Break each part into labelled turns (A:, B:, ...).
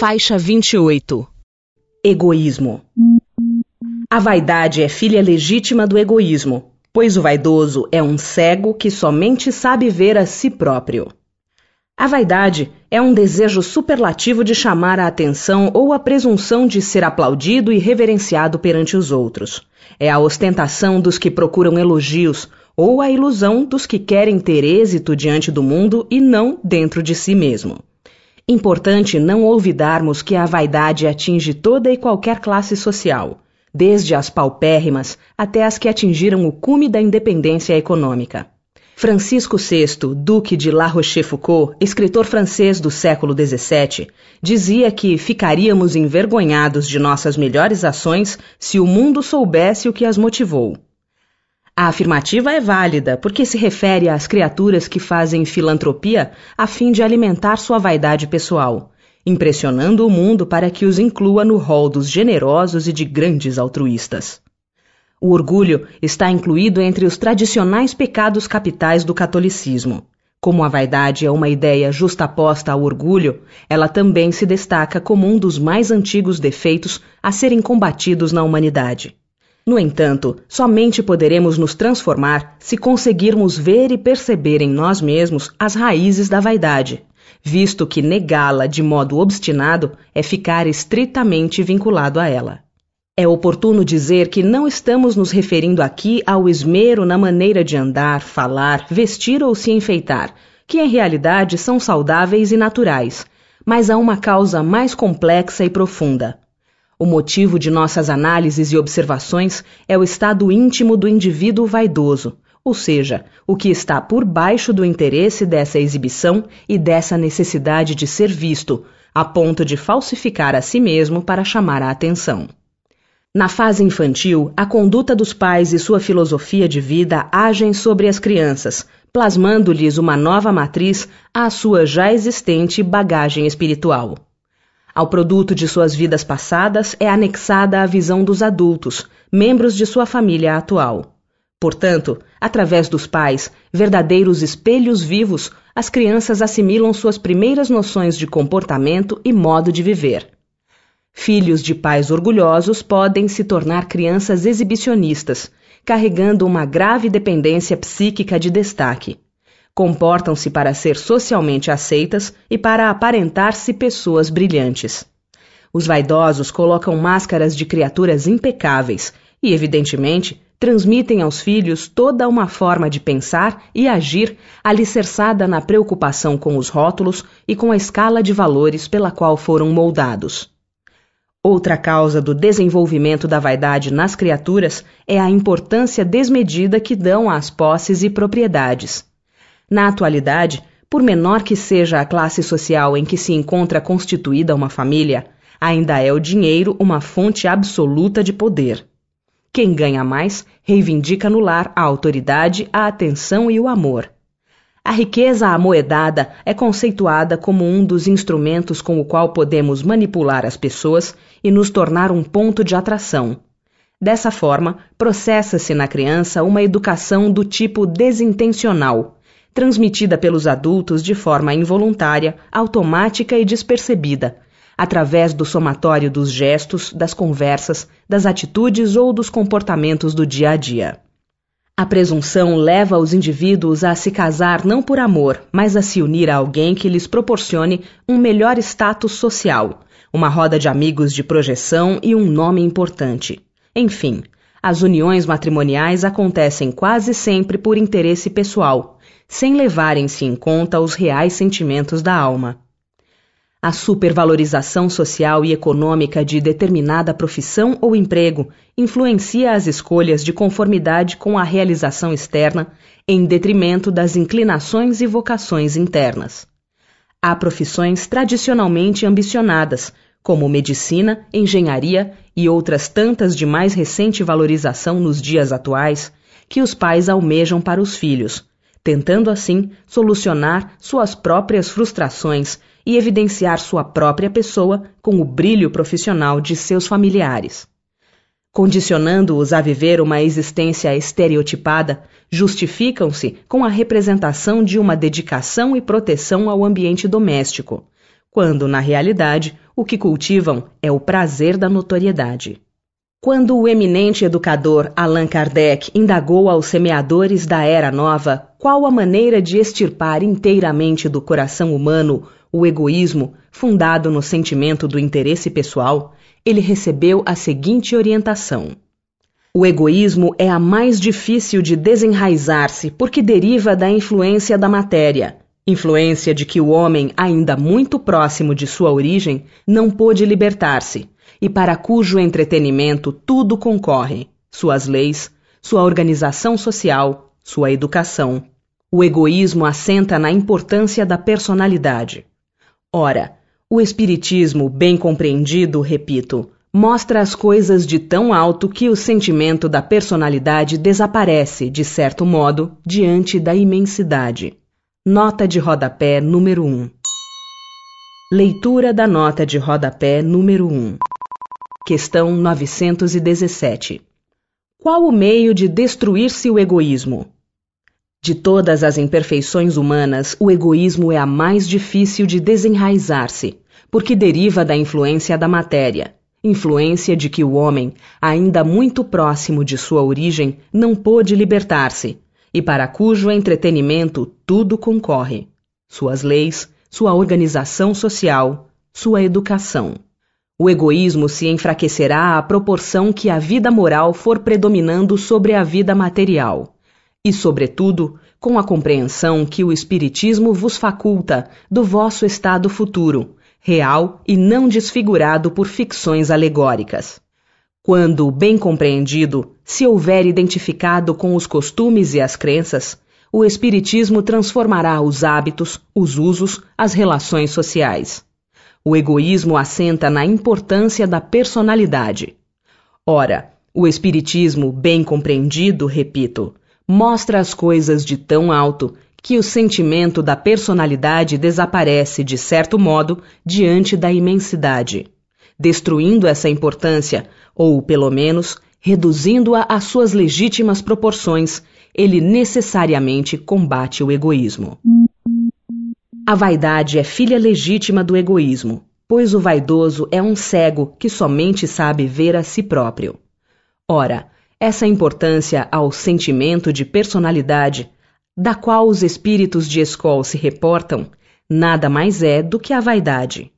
A: Faixa 28 Egoísmo A vaidade é filha legítima do egoísmo, pois o vaidoso é um cego que somente sabe ver a si próprio. A vaidade é um desejo superlativo de chamar a atenção ou a presunção de ser aplaudido e reverenciado perante os outros. É a ostentação dos que procuram elogios ou a ilusão dos que querem ter êxito diante do mundo e não dentro de si mesmo. Importante não olvidarmos que a vaidade atinge toda e qualquer classe social, desde as paupérrimas até as que atingiram o cume da independência econômica. Francisco VI, Duque de La Rochefoucauld, escritor francês do século XVII, dizia que ficaríamos envergonhados de nossas melhores ações se o mundo soubesse o que as motivou. A afirmativa é válida porque se refere às criaturas que fazem filantropia a fim de alimentar sua vaidade pessoal, impressionando o mundo para que os inclua no rol dos generosos e de grandes altruístas. O orgulho está incluído entre os tradicionais pecados capitais do catolicismo. Como a vaidade é uma ideia justaposta ao orgulho, ela também se destaca como um dos mais antigos defeitos a serem combatidos na humanidade. No entanto, somente poderemos nos transformar se conseguirmos ver e perceber em nós mesmos as raízes da vaidade, visto que negá-la de modo obstinado é ficar estritamente vinculado a ela. É oportuno dizer que não estamos nos referindo aqui ao esmero na maneira de andar, falar, vestir ou se enfeitar, que em realidade são saudáveis e naturais, mas a uma causa mais complexa e profunda, o motivo de nossas análises e observações é o estado íntimo do indivíduo vaidoso, ou seja, o que está por baixo do interesse dessa exibição e dessa necessidade de ser visto, a ponto de falsificar a si mesmo para chamar a atenção. Na fase infantil, a conduta dos pais e sua filosofia de vida agem sobre as crianças, plasmando-lhes uma nova matriz à sua já existente bagagem espiritual. Ao produto de suas vidas passadas é anexada a visão dos adultos, membros de sua família atual. Portanto, através dos pais, verdadeiros espelhos vivos, as crianças assimilam suas primeiras noções de comportamento e modo de viver. Filhos de pais orgulhosos podem se tornar crianças exibicionistas, carregando uma grave dependência psíquica de destaque comportam-se para ser socialmente aceitas e para aparentar-se pessoas brilhantes. Os vaidosos colocam máscaras de criaturas impecáveis e, evidentemente, transmitem aos filhos toda uma forma de pensar e agir alicerçada na preocupação com os rótulos e com a escala de valores pela qual foram moldados. Outra causa do desenvolvimento da vaidade nas criaturas é a importância desmedida que dão às posses e propriedades. Na atualidade, por menor que seja a classe social em que se encontra constituída uma família, ainda é o dinheiro uma fonte absoluta de poder. Quem ganha mais reivindica no lar a autoridade, a atenção e o amor. A riqueza amoedada é conceituada como um dos instrumentos com o qual podemos manipular as pessoas e nos tornar um ponto de atração. Dessa forma, processa-se na criança uma educação do tipo desintencional, transmitida pelos adultos de forma involuntária, automática e despercebida, através do somatório dos gestos, das conversas, das atitudes ou dos comportamentos do dia a dia. A presunção leva os indivíduos a se casar não por amor, mas a se unir a alguém que lhes proporcione um melhor status social, uma roda de amigos de projeção e um nome importante. Enfim, as uniões matrimoniais acontecem quase sempre por interesse pessoal, sem levarem-se em conta os reais sentimentos da alma. A supervalorização social e econômica de determinada profissão ou emprego influencia as escolhas de conformidade com a realização externa, em detrimento das inclinações e vocações internas. Há profissões tradicionalmente ambicionadas, como medicina, engenharia e outras tantas de mais recente valorização nos dias atuais, que os pais almejam para os filhos, tentando assim solucionar suas próprias frustrações e evidenciar sua própria pessoa com o brilho profissional de seus familiares. Condicionando-os a viver uma existência estereotipada, justificam-se com a representação de uma dedicação e proteção ao ambiente doméstico, quando, na realidade, o que cultivam é o prazer da notoriedade. Quando o eminente educador Allan Kardec indagou aos semeadores da Era Nova qual a maneira de extirpar inteiramente do coração humano o egoísmo fundado no sentimento do interesse pessoal, ele recebeu a seguinte orientação: O egoísmo é a mais difícil de desenraizar-se porque deriva da influência da matéria, influência de que o homem, ainda muito próximo de sua origem, não pôde libertar-se e para cujo entretenimento tudo concorre: suas leis, sua organização social, sua educação. O egoísmo assenta na importância da personalidade. Ora, o Espiritismo, bem compreendido, repito, mostra as coisas de tão alto que o sentimento da personalidade desaparece, de certo modo, diante da imensidade. Nota de rodapé número 1 Leitura da nota de rodapé número 1 Questão 917. Qual o meio de destruir-se o egoísmo? De todas as imperfeições humanas, o egoísmo é a mais difícil de desenraizar-se, porque deriva da influência da matéria, influência de que o homem, ainda muito próximo de sua origem, não pôde libertar-se, e para cujo entretenimento tudo concorre: suas leis, sua organização social, sua educação. O egoísmo se enfraquecerá à proporção que a vida moral for predominando sobre a vida material. E, sobretudo, com a compreensão que o Espiritismo vos faculta do vosso estado futuro, real e não desfigurado por ficções alegóricas. Quando, bem compreendido, se houver identificado com os costumes e as crenças, o Espiritismo transformará os hábitos, os usos, as relações sociais. O egoísmo assenta na importância da personalidade. Ora, o Espiritismo, bem compreendido, repito, mostra as coisas de tão alto que o sentimento da personalidade desaparece, de certo modo, diante da imensidade, destruindo essa importância, ou, pelo menos, reduzindo-a às suas legítimas proporções, ele necessariamente combate o egoísmo. A vaidade é filha legítima do egoísmo, pois o vaidoso é um cego que somente sabe ver a si próprio. Ora, essa importância ao sentimento de personalidade, da qual os espíritos de escola se reportam, nada mais é do que a vaidade.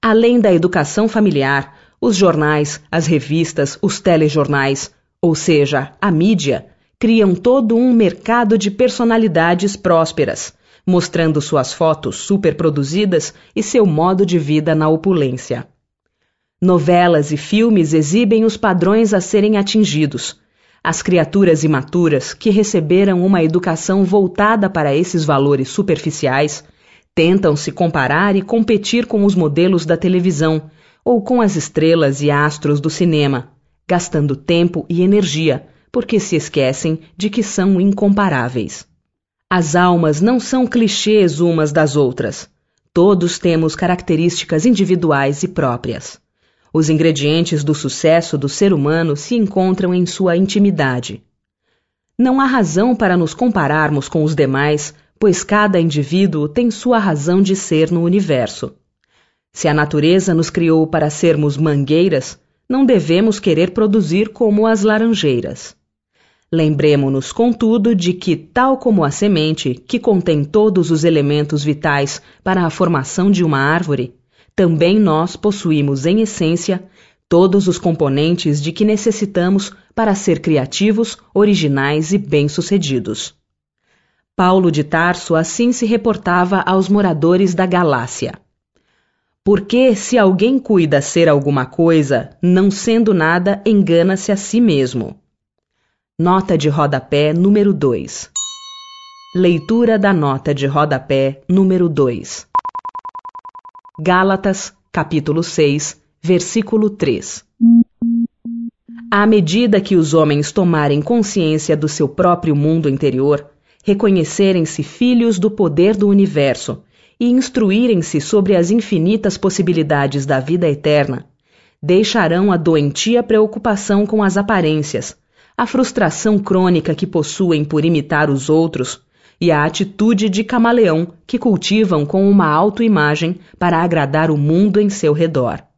A: Além da educação familiar, os jornais, as revistas, os telejornais, ou seja, a mídia, criam todo um mercado de personalidades prósperas mostrando suas fotos superproduzidas e seu modo de vida na opulência. Novelas e filmes exibem os padrões a serem atingidos. As criaturas imaturas, que receberam uma educação voltada para esses valores superficiais, tentam se comparar e competir com os modelos da televisão ou com as estrelas e astros do cinema, gastando tempo e energia, porque se esquecem de que são incomparáveis. As almas não são clichês umas das outras. Todos temos características individuais e próprias. Os ingredientes do sucesso do ser humano se encontram em sua intimidade. Não há razão para nos compararmos com os demais, pois cada indivíduo tem sua razão de ser no universo. Se a natureza nos criou para sermos mangueiras, não devemos querer produzir como as laranjeiras. Lembremo-nos, contudo, de que, tal como a semente, que contém todos os elementos vitais para a formação de uma árvore, também nós possuímos, em essência, todos os componentes de que necessitamos para ser criativos, originais e bem-sucedidos. Paulo de Tarso assim se reportava aos moradores da Galácia. Porque se alguém cuida ser alguma coisa, não sendo nada, engana-se a si mesmo. Nota de rodapé número 2. Leitura da nota de rodapé número 2. Gálatas, capítulo 6, versículo 3. À medida que os homens tomarem consciência do seu próprio mundo interior, reconhecerem-se filhos do poder do universo e instruírem-se sobre as infinitas possibilidades da vida eterna, deixarão a doentia preocupação com as aparências a frustração crônica que possuem por imitar os outros e a atitude de camaleão que cultivam com uma autoimagem para agradar o mundo em seu redor.